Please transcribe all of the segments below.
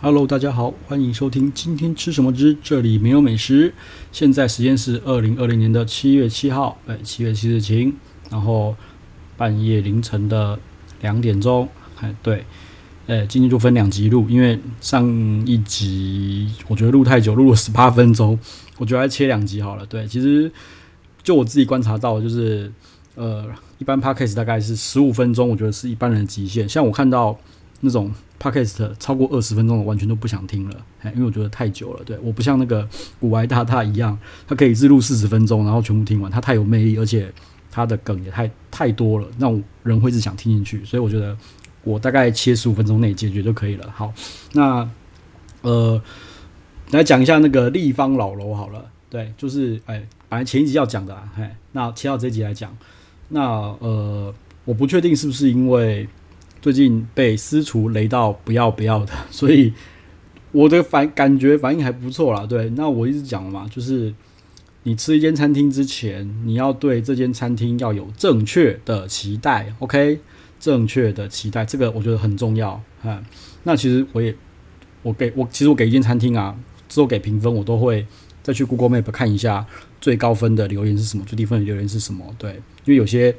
Hello，大家好，欢迎收听今天吃什么之这里没有美食。现在时间是二零二零年的七月七号，哎，七月七日晴，然后半夜凌晨的两点钟，哎，对，哎，今天就分两集录，因为上一集我觉得录太久，录了十八分钟，我觉得还切两集好了。对，其实就我自己观察到，就是呃，一般 Podcast 大概是十五分钟，我觉得是一般人的极限。像我看到那种。Podcast 超过二十分钟，我完全都不想听了，因为我觉得太久了。对，我不像那个古埃大大一样，他可以日录四十分钟，然后全部听完，他太有魅力，而且他的梗也太太多了，让人会一直想听进去。所以我觉得我大概切十五分钟内解决就可以了。好，那呃，来讲一下那个立方老楼好了。对，就是哎，本来前一集要讲的，哎，那切到这一集来讲。那呃，我不确定是不是因为。最近被私厨雷到不要不要的，所以我的反感觉反应还不错啦。对，那我一直讲嘛，就是你吃一间餐厅之前，你要对这间餐厅要有正确的期待，OK？正确的期待，这个我觉得很重要。哈，那其实我也我给我其实我给一间餐厅啊，之后给评分，我都会再去 Google Map 看一下最高分的留言是什么，最低分的留言是什么。对，因为有些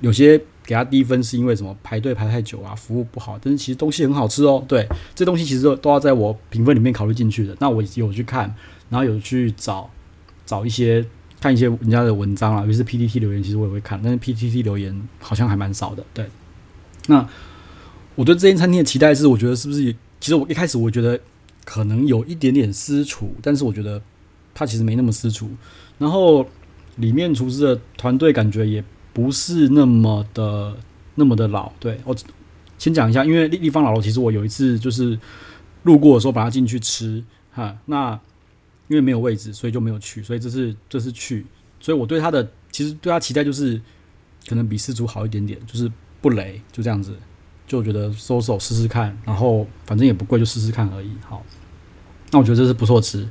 有些。给他低分是因为什么？排队排太久啊，服务不好。但是其实东西很好吃哦。对，这东西其实都要在我评分里面考虑进去的。那我有去看，然后有去找找一些看一些人家的文章啊，尤其是 PTT 留言，其实我也会看。但是 PTT 留言好像还蛮少的。对，那我对这间餐厅的期待是，我觉得是不是？其实我一开始我觉得可能有一点点私厨，但是我觉得它其实没那么私厨。然后里面厨师的团队感觉也。不是那么的那么的老，对，我先讲一下，因为立立方老楼，其实我有一次就是路过的时候把它进去吃，哈，那因为没有位置，所以就没有去，所以这是这是去，所以我对它的其实对它期待就是可能比私厨好一点点，就是不雷，就这样子，就觉得收手试试看，然后反正也不贵，就试试看而已。好，那我觉得这是不错吃。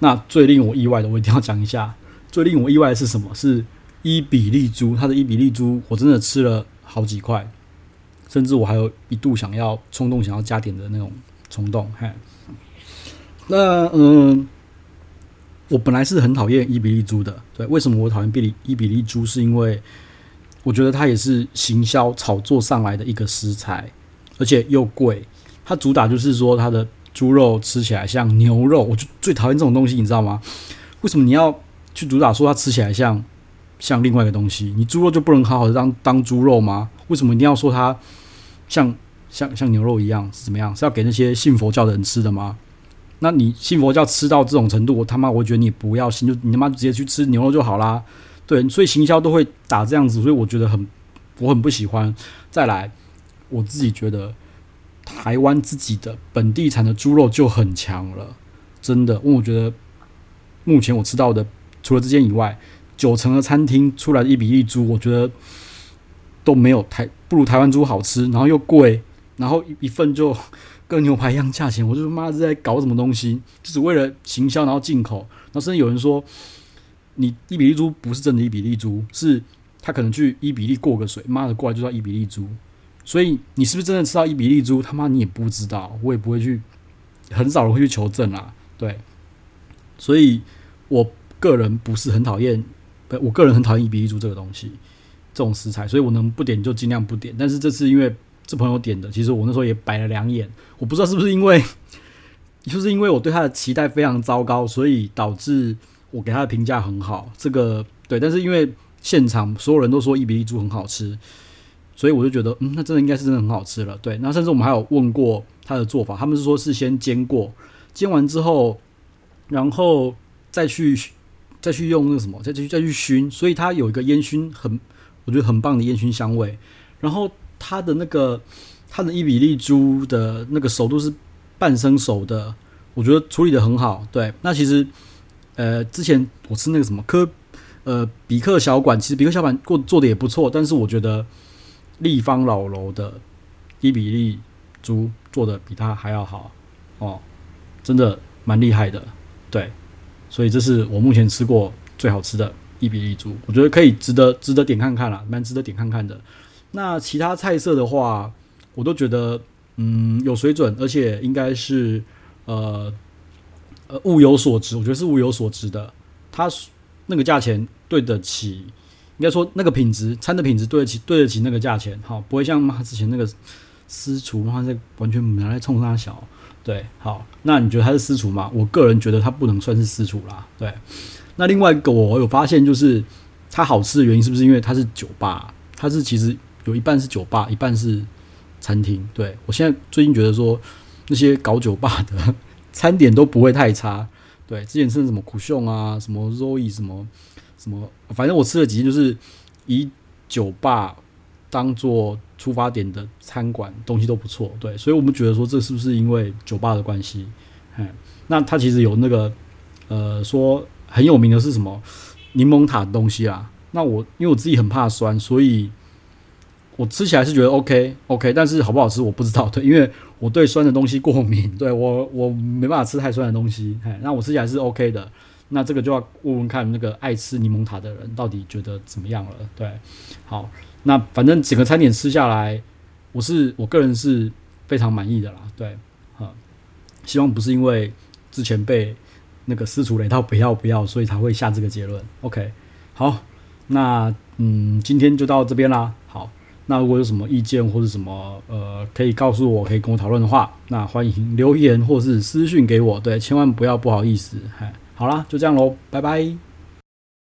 那最令我意外的，我一定要讲一下，最令我意外的是什么？是。伊比利猪，它的伊比利猪我真的吃了好几块，甚至我还有一度想要冲动想要加点的那种冲动。嘿，那嗯，我本来是很讨厌伊比利猪的，对，为什么我讨厌比利伊比利猪？是因为我觉得它也是行销炒作上来的一个食材，而且又贵。它主打就是说它的猪肉吃起来像牛肉，我就最讨厌这种东西，你知道吗？为什么你要去主打说它吃起来像？像另外一个东西，你猪肉就不能好好的当当猪肉吗？为什么一定要说它像像像牛肉一样是怎么样？是要给那些信佛教的人吃的吗？那你信佛教吃到这种程度，我他妈我觉得你不要信，就你他妈直接去吃牛肉就好啦。对，所以行销都会打这样子，所以我觉得很我很不喜欢。再来，我自己觉得台湾自己的本地产的猪肉就很强了，真的。因为我觉得目前我吃到的，除了这间以外。九成的餐厅出来的伊比利猪，我觉得都没有台不如台湾猪好吃，然后又贵，然后一份就跟牛排一样价钱，我就妈是在搞什么东西？就是为了行销，然后进口，然后甚至有人说，你伊比利猪不是真的伊比利猪，是他可能去伊比利过个水，妈的过来就叫伊比利猪，所以你是不是真的吃到伊比利猪？他妈你也不知道，我也不会去，很少人会去求证啦，对，所以我个人不是很讨厌。我个人很讨厌伊比利猪这个东西，这种食材，所以我能不点就尽量不点。但是这次因为这朋友点的，其实我那时候也摆了两眼，我不知道是不是因为，就是因为我对他的期待非常糟糕，所以导致我给他的评价很好。这个对，但是因为现场所有人都说伊比利猪很好吃，所以我就觉得，嗯，那真的应该是真的很好吃了。对，那甚至我们还有问过他的做法，他们是说是先煎过，煎完之后，然后再去。再去用那个什么，再去再去熏，所以它有一个烟熏很，我觉得很棒的烟熏香味。然后它的那个它的伊比利猪的那个熟度是半生熟的，我觉得处理的很好。对，那其实呃之前我吃那个什么科呃比克小馆，其实比克小馆做做的也不错，但是我觉得立方老楼的伊比利猪做的比它还要好哦，真的蛮厉害的，对。所以这是我目前吃过最好吃的伊比利猪，我觉得可以值得值得点看看啦，蛮值得点看看的。那其他菜色的话，我都觉得嗯有水准，而且应该是呃呃物有所值，我觉得是物有所值的。它那个价钱对得起，应该说那个品质餐的品质对得起对得起那个价钱，好，不会像妈之前那个私厨，妈在完全拿来冲他小。对，好，那你觉得它是私厨吗？我个人觉得它不能算是私厨啦。对，那另外一个我有发现，就是它好吃的原因是不是因为它是酒吧？它是其实有一半是酒吧，一半是餐厅。对，我现在最近觉得说那些搞酒吧的餐点都不会太差。对，之前吃什么苦秀啊，什么 Zoe，什么什么，反正我吃了几间就是以酒吧当做出发点的餐馆东西都不错，对，所以我们觉得说这是不是因为酒吧的关系？嗯，那它其实有那个呃说很有名的是什么柠檬塔的东西啊？那我因为我自己很怕酸，所以我吃起来是觉得 OK OK，但是好不好吃我不知道，对，因为我对酸的东西过敏，对我我没办法吃太酸的东西，嘿，那我吃起来是 OK 的，那这个就要问问看那个爱吃柠檬塔的人到底觉得怎么样了，对，好。那反正整个餐点吃下来，我是我个人是非常满意的啦。对，啊，希望不是因为之前被那个私厨雷到不要不要，所以才会下这个结论。OK，好，那嗯，今天就到这边啦。好，那如果有什么意见或者什么呃，可以告诉我，可以跟我讨论的话，那欢迎留言或是私讯给我。对，千万不要不好意思。嗨，好啦，就这样喽，拜拜。